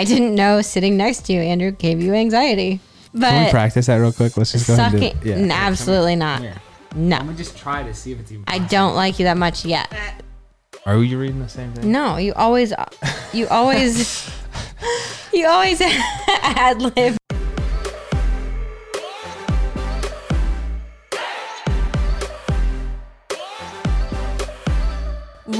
I didn't know sitting next to you, Andrew, gave you anxiety. But Can we practice that real quick? Let's just go ahead and do it. n- absolutely not. Here. No, I'm gonna just try to see if it's even. I don't like you that much yet. Are you reading the same thing? No, you always, you always, you always ad lib.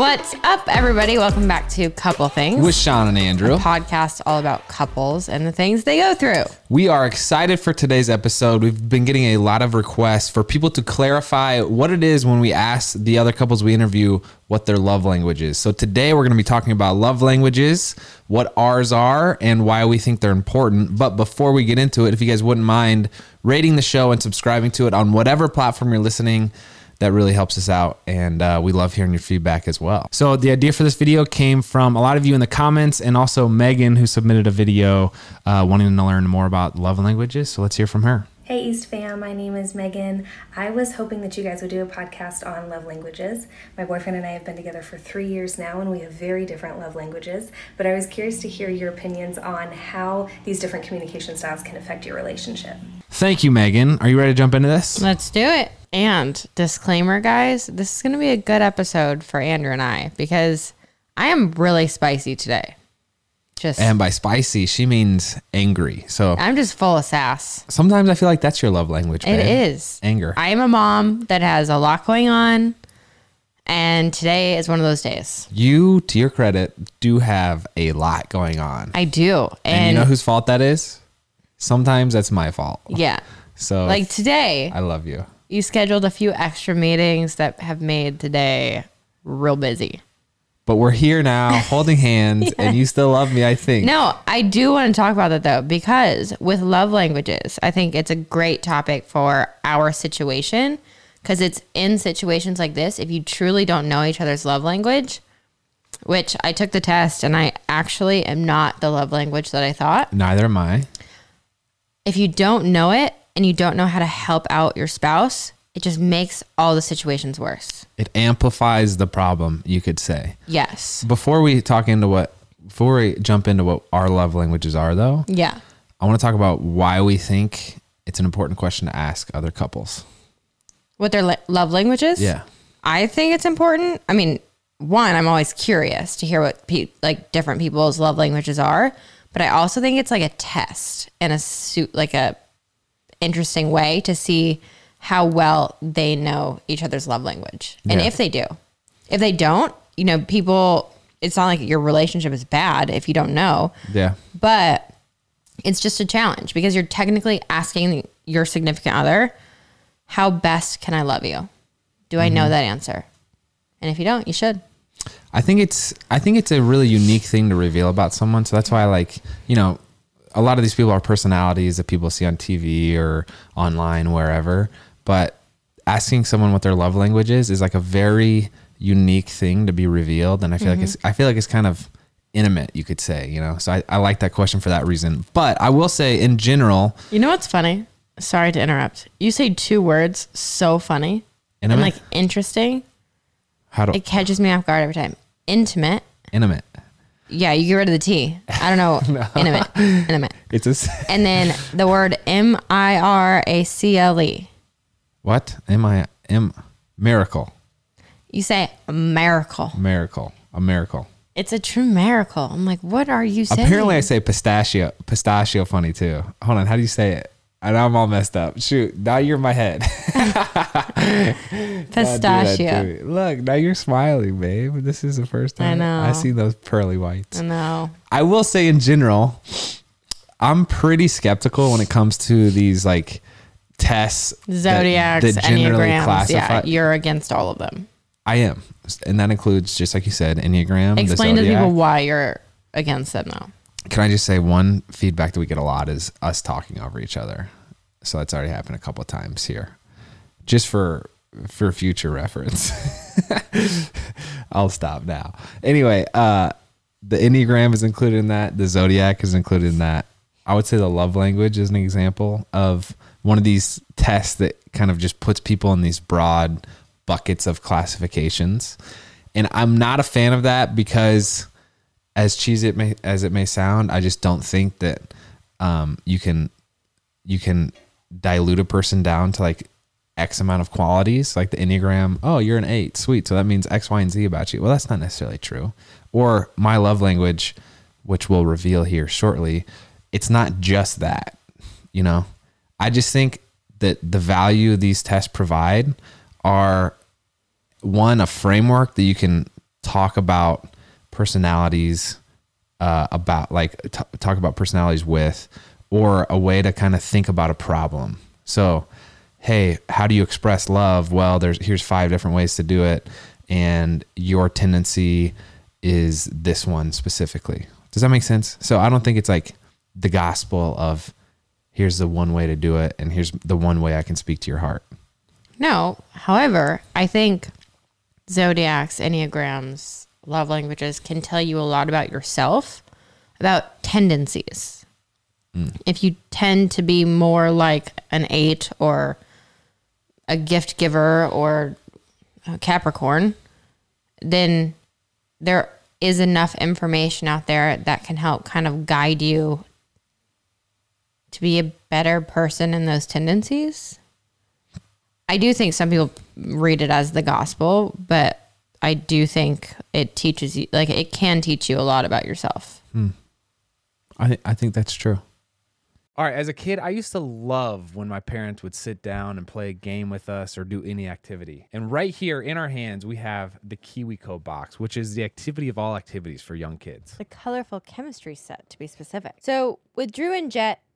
What's up, everybody? Welcome back to Couple Things, With Shawn and Andrew. podcast all about couples and the things they go through. We are excited for today's episode. We've been getting a lot of requests for people to clarify what it is when we ask the other couples we interview what their love language is. So today we're going to be talking about love languages, what ours are, and why we think they're important. But before we get into it, if you guys wouldn't mind rating the show and subscribing to it on whatever platform you're listening, that really helps us out and uh, we love hearing your feedback as well. So the idea for this video came from a lot of you in the comments and also megan who submitted a video uh, wanting to learn more about love languages. So let's hear from her Hey East fam, my name is Megan. I was hoping that you guys would do a podcast on love languages. My boyfriend and I have been together for three years now and we have very different love languages. But I was curious to hear your opinions on how these different communication styles can affect your relationship. thank you megan are you ready to jump into this Let's do it. And disclaimer, guys, this is going to be a good episode for Andrew and I because I am really spicy today. Just, and by spicy she means angry so I'm just full of sass. sometimes i feel like that's your love language It babe. is. anger I am a mom that has a lot going on. And today is one of those days. you to your credit do have a lot going on I do. And, and you know whose fault that is sometimes that's my fault yeah. so Like today, i love you you scheduled a few extra meetings that have made today real busy. But we're here now holding hands and you still love me i think No, I do want to talk about that though, because with love languages, I think it's a great topic for our situation because it's in situations like this. If you truly don't know each other's love language, which I took the test and I actually am not the love language that I thought. neither am i If you don't know it and you don't know how to help out your spouse, it just makes all the situations worse. it amplifies the problem you could say Yes. before we talk into what before we jump into what our love languages are though Yeah. i want to talk about why we think it's an important question to ask other couples What their love languages? yeah I think it's important. I mean, one, I'm always curious to hear what pe- like different people's love languages are, but I also think it's like a test and a suit like a interesting way to see how well they know each other's love language. And Yeah. if they do. If they don't, you know, people it's not like your relationship is bad if you don't know, yeah but it's just a challenge because you're technically asking your significant other, how best can I love you? Do I know mm-hmm. that answer? And if you don't, you should. I think it's I think it's a really unique thing to reveal about someone. So that's why I like, you know, a lot of these people are personalities that people see on TV or online wherever, but asking someone what their love language is is like a very unique thing to be revealed and I feel like it's I feel like it's kind of intimate, you could say, you know. So I, I like that question for that reason. But I will say in general, You know what's funny? Sorry to interrupt. You say two words so funny and Intimate? like interesting. how do It catches me off guard every time. Intimate. intimate. Yeah, you get rid of the T. I don't know. Intimate. Intimate. It's a. And then the word M I R A C L E. what? Am I am miracle. You say a miracle. Miracle. A miracle. It's a true miracle. I'm like, what are you saying? Apparently, I say pistachio. Pistachio funny too. Hold on, how do you say it? And I'm all messed up. Shoot, now you're in my head. Don't do that to pistachio. Look, now you're smiling, babe. This is the first time I know. I see those pearly whites. I know. I will say, in general, I'm pretty skeptical when it comes to these like tests. that- Zodiacs, that generally enneagrams. classify- Yeah, you're against all of them. I am, and that includes just like you said, enneagram. Explain to people why you're against them, though. Can I just say one feedback that we get a lot is us talking over each other. So that's already happened a couple of times here. Just for for future reference. I'll stop now. Anyway, uh the Enneagram is included in that. The Zodiac is included in that. I would say the love language is an example of one of these tests that kind of just puts people in these broad buckets of classifications. And I'm not a fan of that because as cheesy it may as it may sound, I just don't think that um, you can you can dilute a person down to like X amount of qualities, like the Enneagram. Oh, you're an eight, sweet. So that means X, Y, and Z about you. Well, that's not necessarily true. Or my love language, which we'll reveal here shortly, it's not just that. You know, I just think that the value these tests provide are one a framework that you can talk about personalities uh, about like t- talk about personalities with or a way to kind of think about a problem. So hey how do you express love? Well there's here's five different ways to do it and your tendency is this one specifically. Does that make sense? So i don't think it's like the gospel of here's the one way to do it and here's the one way i can speak to your heart No. However, I think zodiacs, enneagrams, love languages can tell you a lot about yourself, about tendencies. Mm. If you tend to be more like an eight or a gift giver or a Capricorn, then there is enough information out there that can help kind of guide you to be a better person in those tendencies. I do think some people read it as the gospel, but I do think it teaches you, like, it can teach you a lot about yourself. Hmm. i, th- I think that's true All right, as a kid, I used to love when my parents would sit down and play a game with us or do any activity. And right here in our hands, we have the KiwiCo box, which is the activity of all activities for young kids. The colorful chemistry set, to be specific. So, with Drew and Jett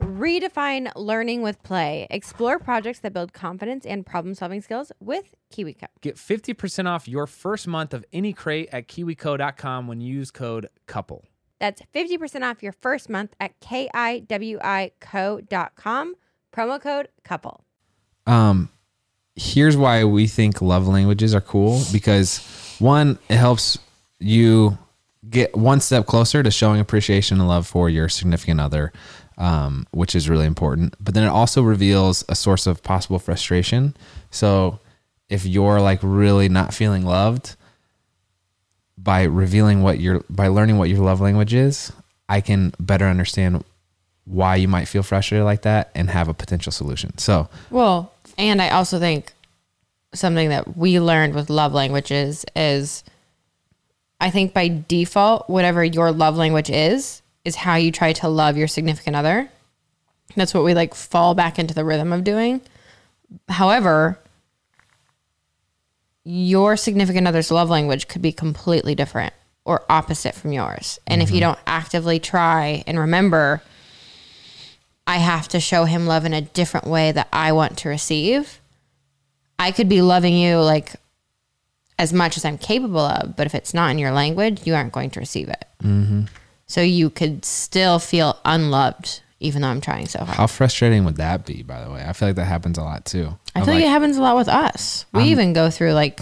Redefine learning with play. Explore projects that build confidence and problem solving skills with KiwiCo. Get 50% off your first month of any crate at kiwico.com when you use code COUPLE. That's 50% off your first month at kiwico.com. Promo code couple. um here's why we think love languages are cool because one it helps you get one step closer to showing appreciation and love for your significant other um, which is really important. But then it also reveals a source of possible frustration. So if you're like really not feeling loved by revealing what your by learning what your love language is i can better understand why you might feel frustrated like that and have a potential solution. So Well, and I also think something that we learned with love languages is I think by default, whatever your love language is, is how you try to love your significant other. That's what we like fall back into the rhythm of doing. However, your significant other's love language could be completely different or opposite from yours. And if you mm-hmm. don't actively try and remember, I have to show him love in a different way that I want to receive. I could be loving you like as much as I'm capable of, but if it's not in your language, you aren't going to receive it. Mm-hmm. So you could still feel unloved, even though I'm trying so hard. How frustrating would that be, by the way? I feel like that happens a lot too. I I'm feel like, like, it happens a lot with us. We even go through like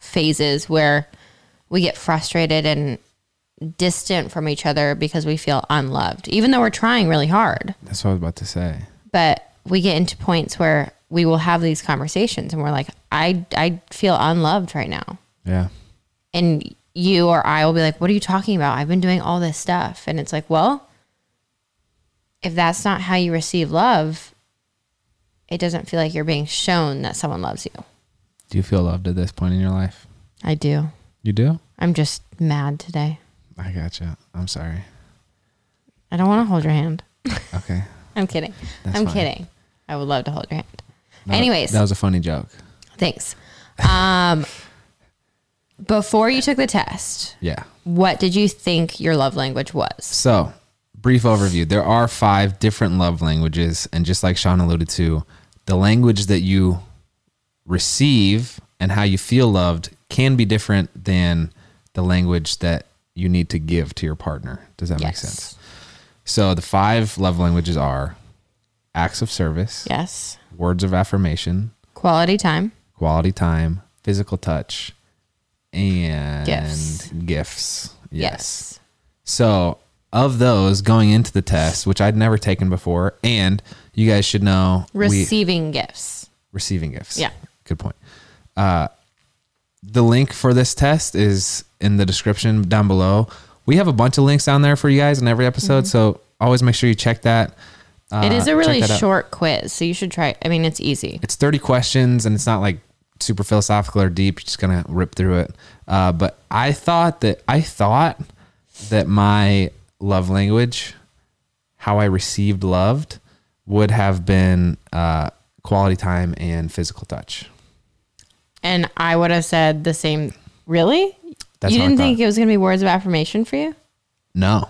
phases where we get frustrated and distant from each other because we feel unloved, even though we're trying really hard. That's what I was about to say. But we get into points where we will have these conversations and we're like, I, I feel unloved right now. Yeah. And you or I will be like, What are you talking about? I've been doing all this stuff. And it's like, Well, if that's not how you receive love, it doesn't feel like you're being shown that someone loves you. Do you feel loved at this point in your life? I do. You do? I'm just mad today. I gotcha. I'm sorry. I don't want to hold your hand. Okay. I'm kidding. That's I'm fine. kidding. I would love to hold your hand. No, Anyways, that was a funny joke. thanks. Um, before you took the test, Yeah. what did you think your love language was? So, brief overview. There are five different love languages, and just like Shawn alluded to, the language that you receive and how you feel loved can be different than the language that you need to give to your partner. Does that make sense? So, the five love languages are acts of service, Yes. words of affirmation, Quality time. quality time, physical touch, and Gifts. gifts. Yes. So, of those going into the test, which I'd never taken before, and you guys should know we Receiving gifts. receiving gifts. Yeah. Good point. Uh, the link for this test is in the description down below. We have a bunch of links down there for you guys in every episode, so always make sure you check that. Uh, Mm-hmm. it is a really that out. short quiz, so you should try. I mean, it's easy. It's 30 questions and it's not like super philosophical or deep. You're just to rip through it. Uh, but I thought that, I thought that my love language, how I received loved, would have been uh, quality time and physical touch. And I would have said the same. Really? That's you didn't think it was going to be words of affirmation for you? No.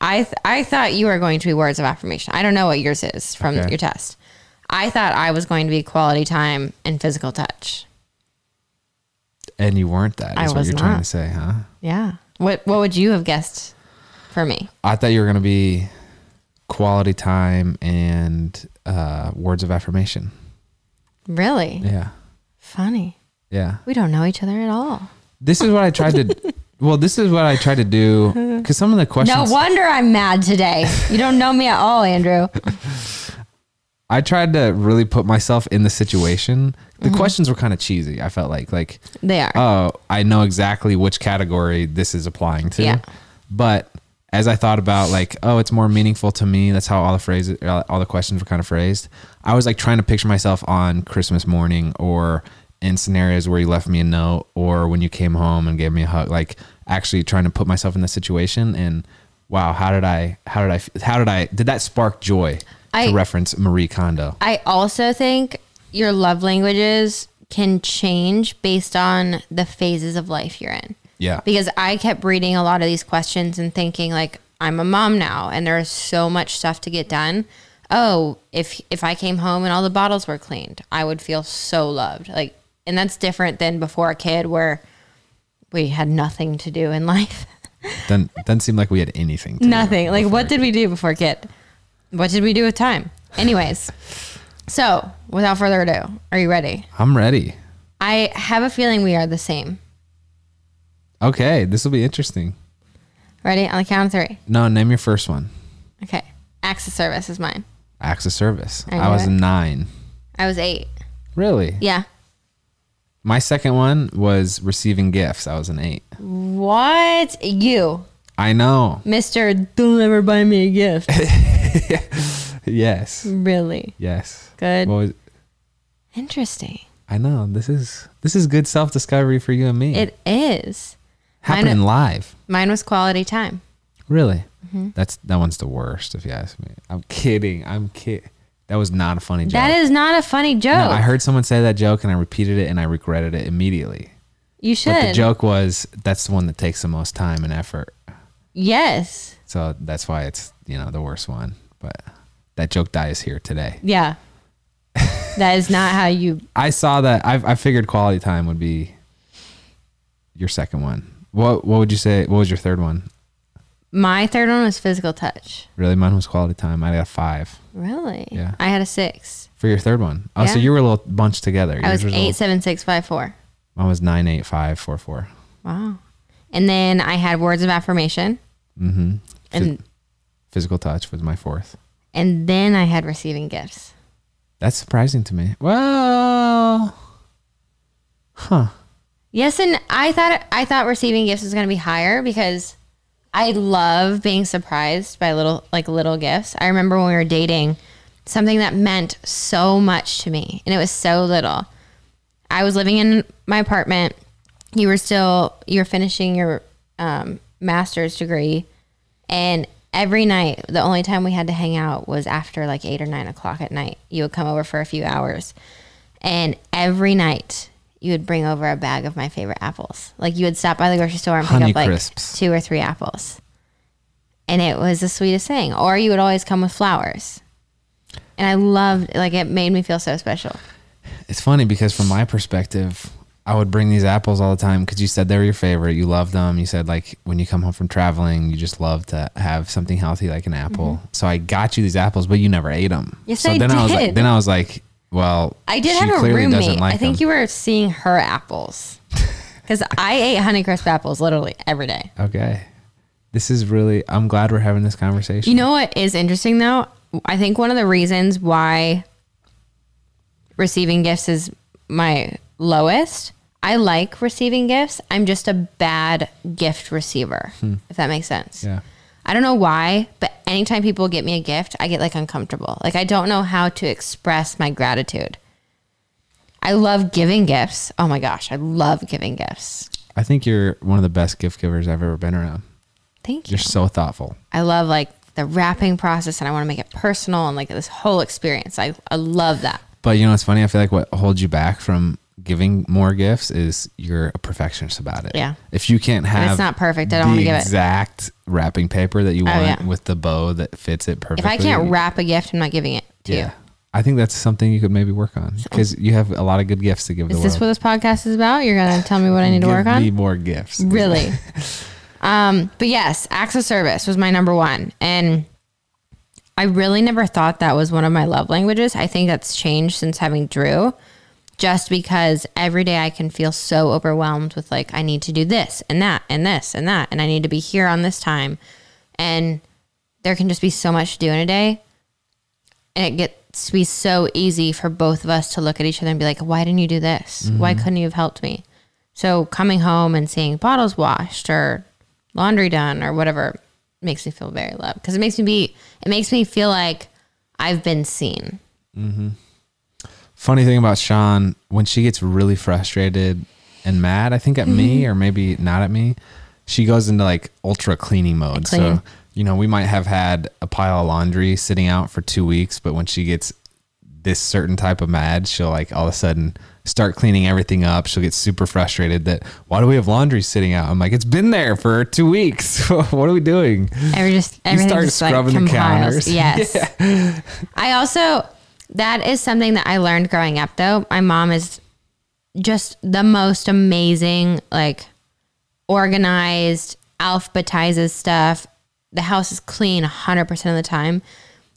I th- I thought you were going to be words of affirmation. I don't know what yours is from Okay. your test. I thought I was going to be quality time and physical touch. And you weren't that, I is what was you're trying to say, huh? Yeah. What What would you have guessed for me? I thought you were going to be quality time and uh, words of affirmation. Really Yeah. funny. Yeah. We don't know each other at all. This is what I tried to. well, this is what I tried to do because some of the questions No wonder I'm mad today. You don't know me at all, Andrew. I tried to really put myself in the situation. The Mm-hmm. questions were kind of cheesy. I felt like like They are. oh, I know exactly which category this is applying to. Yeah. But as I thought about like, oh, it's more meaningful to me. That's how all the phrases, all the questions were kind of phrased. I was like trying to picture myself on Christmas morning or in scenarios where you left me a note or when you came home and gave me a hug. Like actually trying to put myself in the situation and wow, how did I, how did I, how did I, did that spark joy? I- to reference Marie Kondo. I also think your love languages can change based on the phases of life you're in. Yeah. Because I kept reading a lot of these questions and thinking like I'm a mom now and there's so much stuff to get done. Oh, if if I came home and all the bottles were cleaned, I would feel so loved. Like and that's different than before a kid where we had nothing to do in life. Doesn't, doesn't seem like we had anything. To do Nothing. Like, what did we do before kid? What did we do with time? Anyways, so without further ado, are you ready? I'm ready. I have a feeling we are the same. Okay, this will be interesting. Ready? On the count of three. No, name your first one. Okay. Access service is mine. Acts of service. I I, was it. nine. I was eight. Really? Yeah. My second one was receiving gifts. I was an eight. What? You, I know. Mr. Don't ever buy me a gift. Yes. really? Yes. Good. Was- Interesting. I know. This is this is good self discovery for you and me. It is. happening mine- live. Mine was quality time. Really? Mm-hmm. That's that one's the worst. If you ask me. I'm kidding. I'm kid. That was not a funny joke. That is not a funny joke. No, I heard someone say that joke and I repeated it and I regretted it immediately. you should. But the joke was that's the one that takes the most time and effort. Yes. So that's why it's, you know, the worst one. But that joke dies here today. Yeah. that is not how you. I saw that I I figured quality time would be your second one. What what would you say? What was your third one? My third one was physical touch. Really, mine was quality time. I got a five Really? Yeah. I had a six. for your third one. Oh, so you were a little bunched together. I was Yours a eight, little- seven, six, five, four. Mine was nine eight five four four. Wow. And then I had words of affirmation. Mm-hmm. And Physical touch was my fourth. and then I had receiving gifts. That's surprising to me. Well, huh. Yes, and I thought I thought receiving gifts was going to be higher because I love being surprised by little like little gifts. I remember when we were dating, something that meant so much to me, and it was so little. I was living in my apartment. You were still you were finishing your um, master's degree, and every night the only time we had to hang out was after like eight or nine o'clock at night. You would come over for a few hours, and every night you would bring over a bag of my favorite apples. Like you would stop by the grocery store and pick Honey up like Crisps. two or three apples. And it was the sweetest thing. Or you would always come with flowers. And I loved like it made me feel so special. It's funny because from my perspective, I would bring these apples all the time because you said they were your favorite. You loved them. You said like when you come home from traveling, you just love to have something healthy like an apple. So I got you these apples, but you never ate them. Mm-hmm. Yes, so I then I was like, did. then I was like, well, I did she have a roommate. like I think them. you were seeing her apples. Because I ate Honeycrisp apples literally every day. Okay. This is really. I'm glad we're having this conversation. You know what is interesting though? I think one of the reasons why receiving gifts is my lowest. I like receiving gifts. I'm just a bad gift receiver, hmm. if that makes sense. Yeah. I don't know why, but anytime people get me a gift, I get like uncomfortable. Like I don't know how to express my gratitude. I love giving gifts. Oh my gosh, I love giving gifts. I think you're one of the best gift givers I've ever been around. Thank you. You're so thoughtful. I love like the wrapping process and I want to make it personal and like this whole experience. I, I love that. But you know what's funny? I feel like what holds you back from giving more gifts is you're a perfectionist about it. Yeah. If you can't have it's not perfect, I don't wanna give it. exact wrapping paper that you want yeah. with the bow that fits it perfectly. If I can't wrap a gift, I'm not giving it to yeah. you. I think that's something you could maybe work on because you have a lot of good gifts to give Is this what this podcast is about? You're gonna tell me what I need to work on? me more gifts. Really? um, but yes, acts of service was my number one. And I really never thought that was one of my love languages. I think that's changed since having Drew, just because every day I can feel so overwhelmed with like, I need to do this and that and this and that, and I need to be here on this time. And there can just be so much to do in a day. And it gets to be so easy for both of us to look at each other and be like, why didn't you do this? Mm-hmm. Why couldn't you have helped me? So coming home and seeing bottles washed or laundry done or whatever makes me feel very loved because it makes me be it makes me feel like I've been seen. Mm-hmm. Funny thing about Shawn, when she gets really frustrated and mad, I think at me mm-hmm. or maybe not at me, she goes into like ultra cleaning mode. Clean. So, you know, we might have had a pile of laundry sitting out for two weeks, but when she gets this certain type of mad, she'll like all of a sudden start cleaning everything up. She'll get super frustrated that why do we have laundry sitting out? I'm like, it's been there for two weeks. what are we doing? Every just everything start just like scrubbing the compiles. counters. Yes. I also that is something that I learned growing up though. My mom is just the most amazing, like organized, alphabetizes stuff. The house is clean 100% of the time.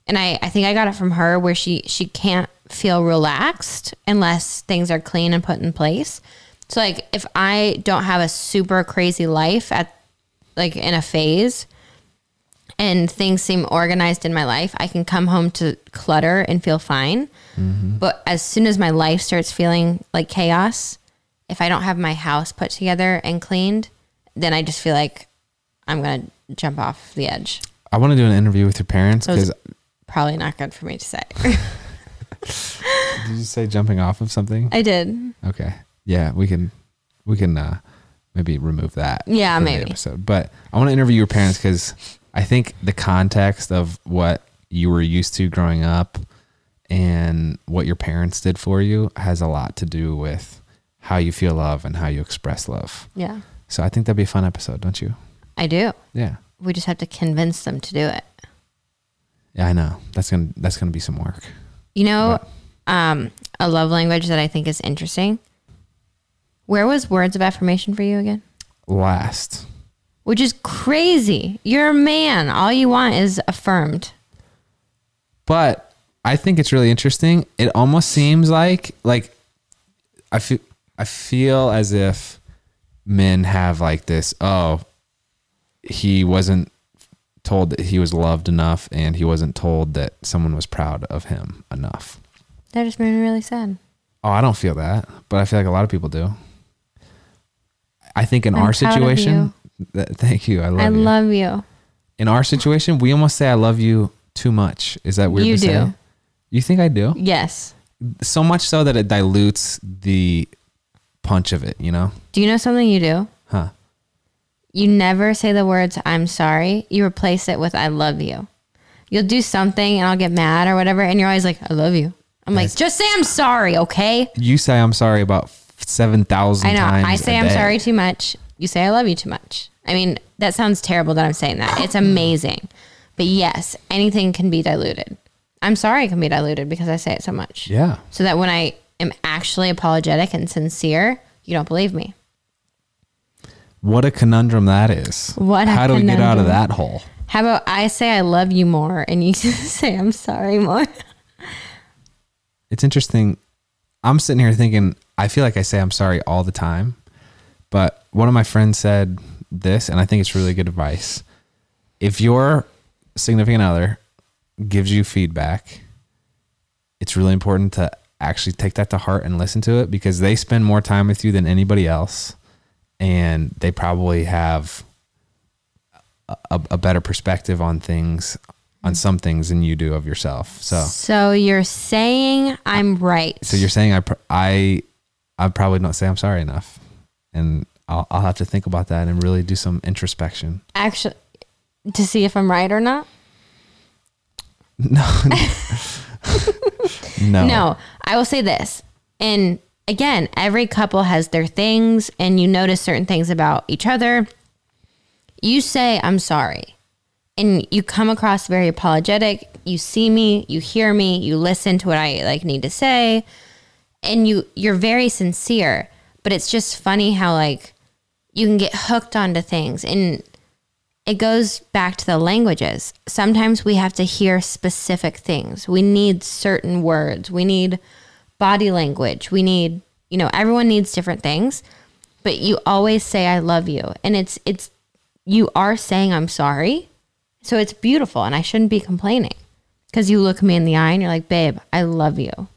And I, I think I got it from her where she, she can't feel relaxed unless things are clean and put in place. So like if I don't have a super crazy life at like in a phase and things seem organized in my life, I can come home to clutter and feel fine. But as soon as my life starts feeling like chaos, if I don't have my house put together and cleaned, then I just feel like I'm going to jump off the edge. I want to do an interview with your parents because probably not good for me to say. did you say jumping off of something? I did. Okay. Yeah, we can we can uh maybe remove that. Yeah, maybe. episode. But I want to interview your parents because I think the context of what you were used to growing up and what your parents did for you has a lot to do with how you feel love and how you express love. Yeah, So I think that'd be a fun episode, don't you? I do. Yeah. We just have to convince them to do it. Yeah, I know. That's gonna that's gonna be some work. You know, um, a love language that I think is interesting. Where was words of affirmation for you again? Last. Which is crazy. You're a man. All you want is affirmed. But I think it's really interesting. It almost seems like like I feel I feel as if men have like this, oh, he wasn't told that he was loved enough and he wasn't told that someone was proud of him enough. That just made me really sad. Oh, I don't feel that, but I feel like a lot of people do. I think in I'm our situation, th- thank you. I love I you. love you. in our situation, we almost say I love you too much. Is that weird You to say? do. You think I do? Yes. So much so that it dilutes the punch of it, you know? Do you know something you do? Huh. You never say the words I'm sorry. You replace it with I love you. You'll do something and I'll get mad or whatever and you're always like I love you. I'm like just say I'm sorry, okay? You say I'm sorry about 7,000 I know. times. I say I'm day. sorry too much. You say I love you too much. I mean, that sounds terrible that I'm saying that. It's amazing. But yes, anything can be diluted. I'm sorry it can be diluted because I say it so much. Yeah. So that when I am actually apologetic and sincere, you don't believe me. What a conundrum that is. What a How do we get out of that hole? How about I say I love you more and you say I'm sorry more? It's interesting. I'm sitting here thinking, I feel like I say I'm sorry all the time. But one of my friends said this, and I think it's really good advice. If your significant other gives you feedback, it's really important to actually take that to heart and listen to it because they spend more time with you than anybody else. And they probably have a, a better perspective on things, on mm. some things than you do of yourself. So, So you're saying I'm right. so you're saying I I I probably don't say I'm sorry enough, and I'll I'll have to think about that and really do some introspection. actually to see if I'm right or not? No, no, No, I will say this. And again, every couple has their things, and you notice certain things about each other. You say, I'm sorry. And you come across very apologetic. You see me, you hear me, you listen to what I like need to say, and you you're very sincere. But it's just funny how like you can get hooked onto things and it goes back to the languages. Sometimes we have to hear specific things. We need certain words. We need body language. We need, you know, everyone needs different things. But you always say I love you. And it's it's you are saying I'm sorry. So it's beautiful and I shouldn't be complaining. Cuz you look me in the eye and you're like, "Babe, I love you."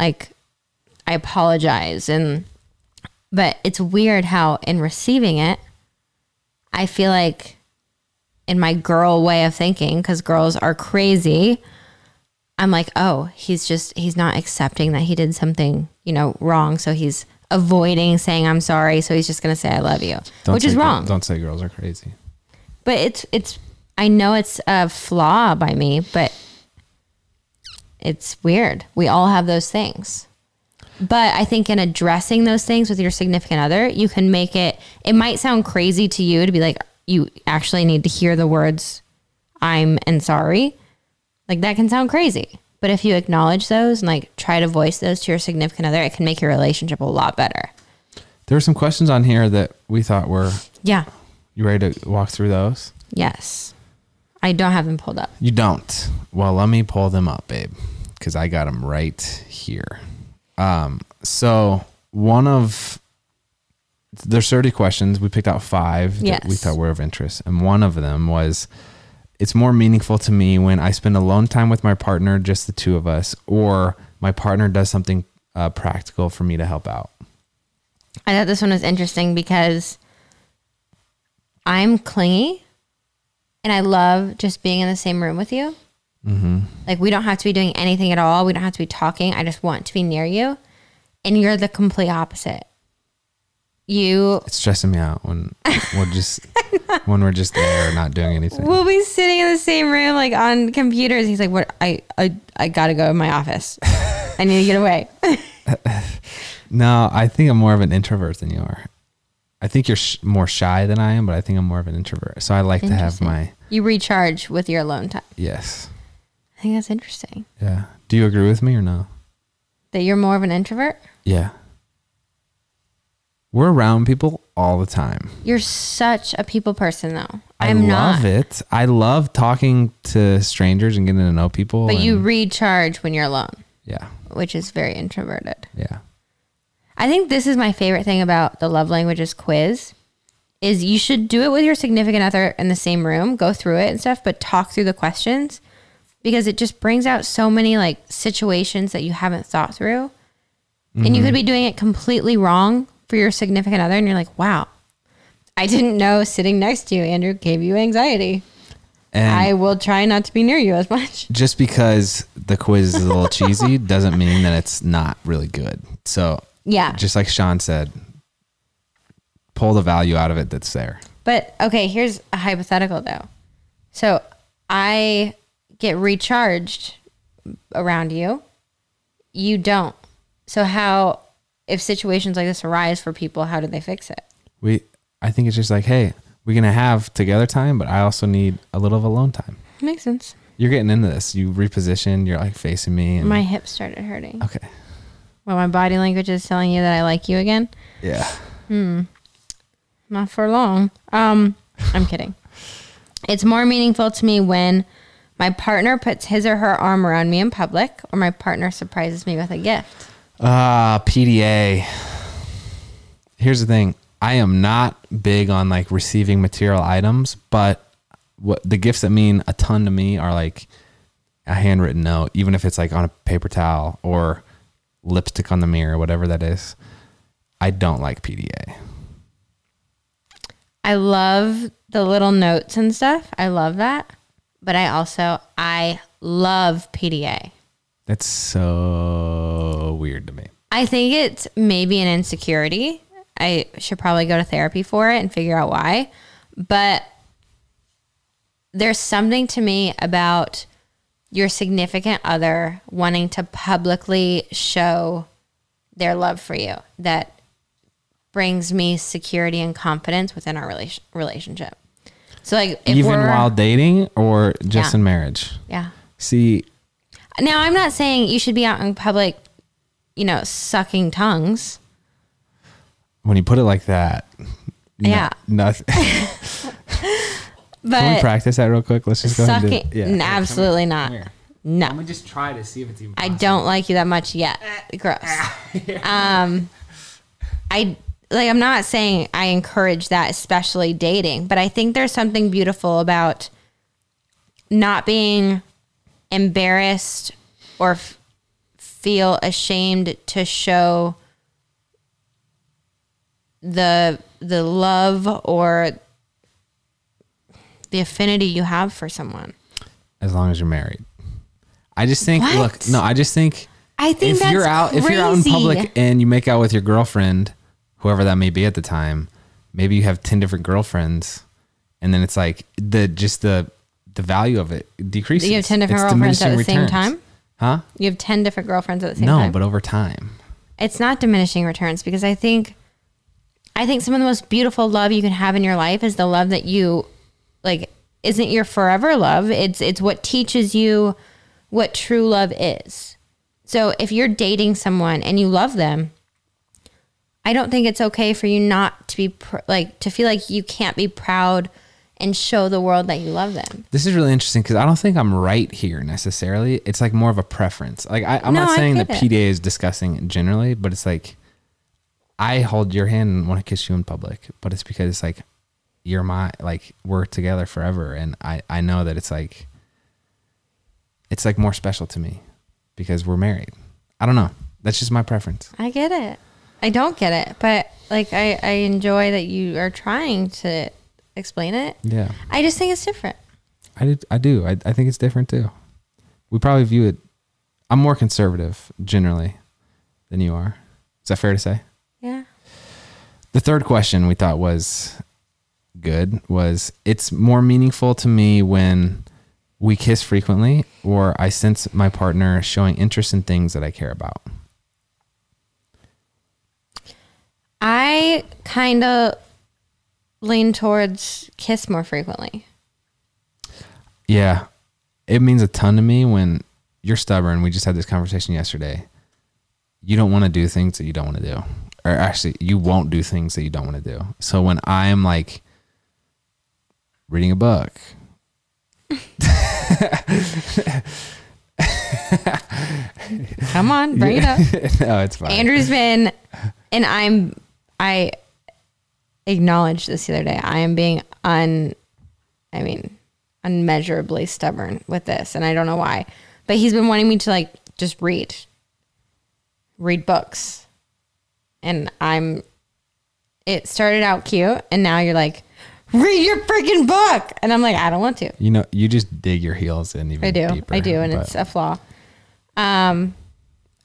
Like I apologize and but it's weird how in receiving it I feel like in my girl way of thinking, because girls are crazy, I'm like, oh, he's just, he's not accepting that he did something, you know, wrong. So he's avoiding saying I'm sorry. So he's just going to say I love you, Don't which is wrong. Don't say girls are crazy. But it's, it's, I know it's a flaw by me, but it's weird. We all have those things. But I think in addressing those things with your significant other, you can make it, it might sound crazy to you to be like, you actually need to hear the words I'm and sorry. Like that can sound crazy. But if you acknowledge those and like try to voice those to your significant other, it can make your relationship a lot better. There were some questions on here that we thought were. Yeah. You ready to walk through those? Yes. I don't have them pulled up. You don't. Well, let me pull them up, babe, because I got them right here. Um, so one of there's 30 questions. We picked out five that we thought were of interest, and one of them was, "It's more meaningful to me when I spend alone time with my partner, just the two of us, or my partner does something uh, practical for me to help out." I thought this one was interesting because I'm clingy and I love just being in the same room with you. Mm-hmm. Like, we don't have to be doing anything at all. We don't have to be talking. I just want to be near you. And you're the complete opposite. You It's stressing me out when we're just when we're just there, not doing anything. We'll be sitting in the same room, like on computers. He's like, "What? I I, I got to go to my office. I need to get away." No, I think I'm more of an introvert than you are. I think you're sh- more shy than I am, but I think I'm more of an introvert. So I like to have my you recharge with your alone time. yes. I think that's interesting. Yeah. Do you agree with me or no? That you're more of an introvert. Yeah. We're around people all the time. You're such a people person, though. I I'm love not. it. I love talking to strangers and getting to know people. But you recharge when you're alone, yeah, which is very introverted. yeah. I think this is my favorite thing about the love languages quiz is you should do it with your significant other in the same room, go through it and stuff, but talk through the questions because it just brings out so many like situations that you haven't thought through. And you could be doing it completely wrong for your significant other and you're like, "Wow. I didn't know sitting next to you, Andrew, gave you anxiety. And I will try not to be near you as much." just because the quiz is a little cheesy doesn't mean that it's not really good. So Yeah. just like Shawn said, pull the value out of it that's there. But okay, here's a hypothetical though. So I get recharged around you. You don't. So how if situations like this arise for people, how do they fix it? We, I think it's just like, hey, we're gonna have together time, but I also need a little of alone time. Makes sense. You're getting into this. You reposition. You're like facing me. And, My hip started hurting. okay. Well, my body language is telling you that I like you again. Yeah. Hmm. Not for long. Um, I'm kidding. It's more meaningful to me when my partner puts his or her arm around me in public or my partner surprises me with a gift. Ah, PDA. Here's the thing. I am not big on like receiving material items, but what the gifts that mean a ton to me are like a handwritten note, even if it's like on a paper towel or lipstick on the mirror, whatever that is. I don't like PDA. I love the little notes and stuff. I love that. But I also I love PDA. That's so weird to me. I think it's maybe an insecurity. I should probably go to therapy for it and figure out why. But there's something to me about your significant other wanting to publicly show their love for you that brings me security and confidence within our relation, relationship. So like if Even we're, while dating or just Yeah. in marriage. yeah. See, Now I'm not saying you should be out in public, you know, sucking tongues. when you put it like that, no- Yeah. nothing. But Can we practice that real quick? Let's just go ahead sucking, and do it. n- absolutely not. Come here. No, me just try to see if it's even. I don't like you that much yet. Gross. um, I like. I'm not saying I encourage that, especially dating, but I think there's something beautiful about not being embarrassed or f- feel ashamed to show the the love or the affinity you have for someone. As long as you're married. I just think. What? Look, no, I just think. I think if you're out, if you're out in public and you make out with your girlfriend, whoever that may be at the time, maybe you have ten different girlfriends, and then it's like the just the the value of it decreases. You have 10 different It's girlfriends at the same time? Huh? You have 10 different girlfriends at the same No, time. No, but over time. it's not diminishing returns because I think I think some of the most beautiful love you can have in your life is the love that you like isn't your forever love. It's it's what teaches you what true love is. So if you're dating someone and you love them, I don't think it's okay for you not to be pr- like to feel like you can't be proud and show the world that you love them. This is really interesting because I don't think I'm right here necessarily. It's like more of a preference. Like I, I'm No, not saying that it. PDA is disgusting generally, but it's like I hold your hand and want to kiss you in public, but it's because it's like you're my like we're together forever, and I I know that it's like it's like more special to me because we're married. I don't know. That's just my preference. I get it. I don't get it, but like I, I enjoy that you are trying to explain it. Yeah, I just think it's different. I do. I do. I, I think it's different too. We probably view it. I'm more conservative generally than you are. Is that fair to say? Yeah. The third question we thought was good was it's more meaningful to me when we kiss frequently or I sense my partner showing interest in things that I care about. I kind of lean towards kiss more frequently. Yeah. It means a ton to me when you're stubborn. We just had this conversation yesterday. You don't want to do things that you don't want to do. Or actually, you won't do things that you don't want to do. So when I'm like reading a book, Come on, bring it up. no, it's fine. Andrew's been and I'm I acknowledged this the other day. I am being un I mean unmeasurably stubborn with this and I don't know why. But he's been wanting me to like just read. Read books. And I'm it started out cute and now you're like read your freaking book and I'm like I don't want to. You know, you just dig your heels in even I do. deeper. I do, and but- it's a flaw. Um,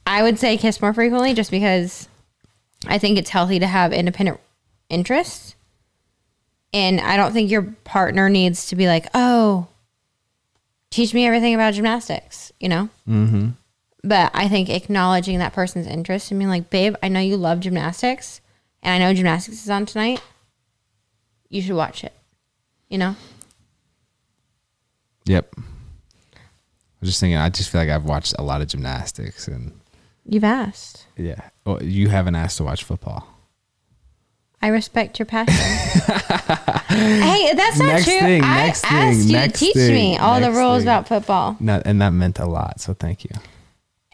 I would say kiss more frequently, just because I think it's healthy to have independent interests, and I don't think your partner needs to be like, "Oh, teach me everything about gymnastics," you know. Mm-hmm. But I think acknowledging that person's interest and being like, "Babe, I know you love gymnastics, and I know gymnastics is on tonight. You should watch it," you know. Yep. I was just thinking. I just feel like I've watched a lot of gymnastics, and You've asked. yeah, well, you haven't asked to watch football. I respect your passion. hey, that's not Next true. thing, I next asked thing, you to teach thing, me all the rules about football. No, and that meant a lot. So thank you.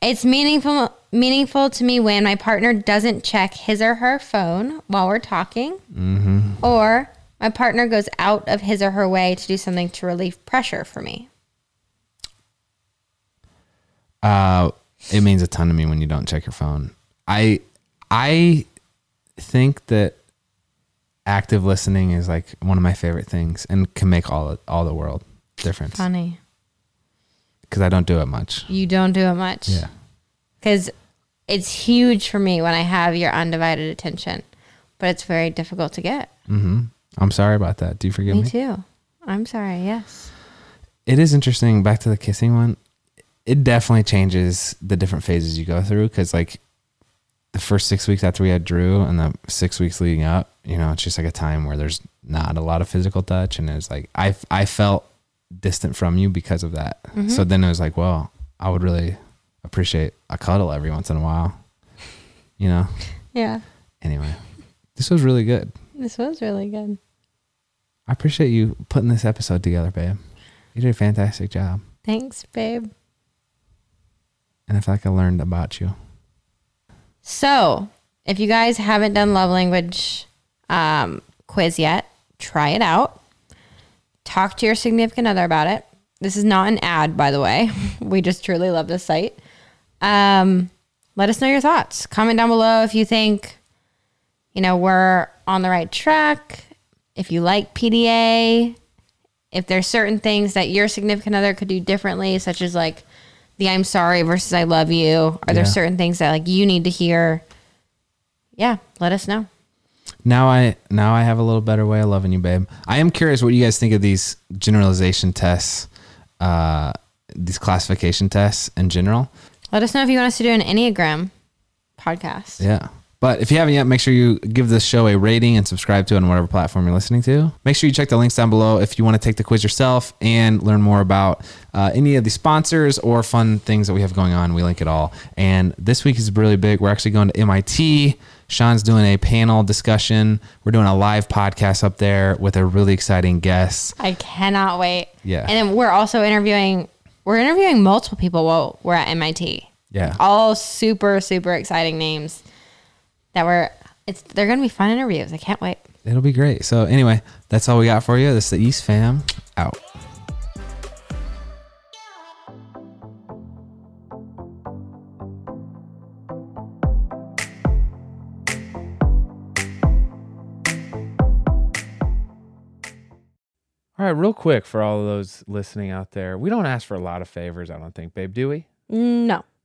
It's meaningful meaningful to me when my partner doesn't check his or her phone while we're talking, Mm-hmm. or my partner goes out of his or her way to do something to relieve pressure for me. Uh, it means a ton to me when you don't check your phone. I I think that active listening is like one of my favorite things and can make all all the world difference Funny, because I don't do it much. you don't do it much. Yeah. because it's huge for me when I have your undivided attention, but it's very difficult to get. hmm I'm sorry about that. Do you forgive Me me? too. I'm sorry. Yes. It is interesting. Back to the kissing one. It definitely changes the different phases you go through because like the first six weeks after we had Drew and the six weeks leading up, you know, it's just like a time where there's not a lot of physical touch, and it's like I I felt distant from you because of that. Mm-hmm. So then it was like, well, I would really appreciate a cuddle every once in a while, you know. Yeah. Anyway, this was really good. This was really good. I appreciate you putting this episode together, babe. You did a fantastic job, Thanks, babe. And I feel like I learned about you. So, if you guys haven't done love language um, quiz yet, try it out. Talk to your significant other about it. This is not an ad, by the way. we just truly love this site. Um, let us know your thoughts. Comment down below if you think, you know, we're on the right track. If you like PDA, if there's certain things that your significant other could do differently, such as like the I'm sorry versus I love you. Are there certain things that like you need to hear? Yeah, let us know. Now I now I have a little better way of loving you, babe. I am curious what you guys think of these generalization tests, uh, these classification tests in general. Let us know if you want us to do an Enneagram podcast. Yeah. But if you haven't yet, make sure you give this show a rating and subscribe to it on whatever platform you're listening to. Make sure you check the links down below if you want to take the quiz yourself and learn more about uh, any of the sponsors or fun things that we have going on. We link it all. And this week is really big. We're actually going to MIT. Shawn's doing a panel discussion. We're doing a live podcast up there with a really exciting guest. I cannot wait. Yeah. And then we're also interviewing we're interviewing multiple people while we're at MIT. Yeah. All super, super exciting names that were it's they're gonna be fun interviews. I can't wait. It'll be great. So, anyway, that's all we got for you. This is the East Fam out. All right, real quick for all of those listening out there, we don't ask for a lot of favors, I don't think, babe, do we? Mm, no.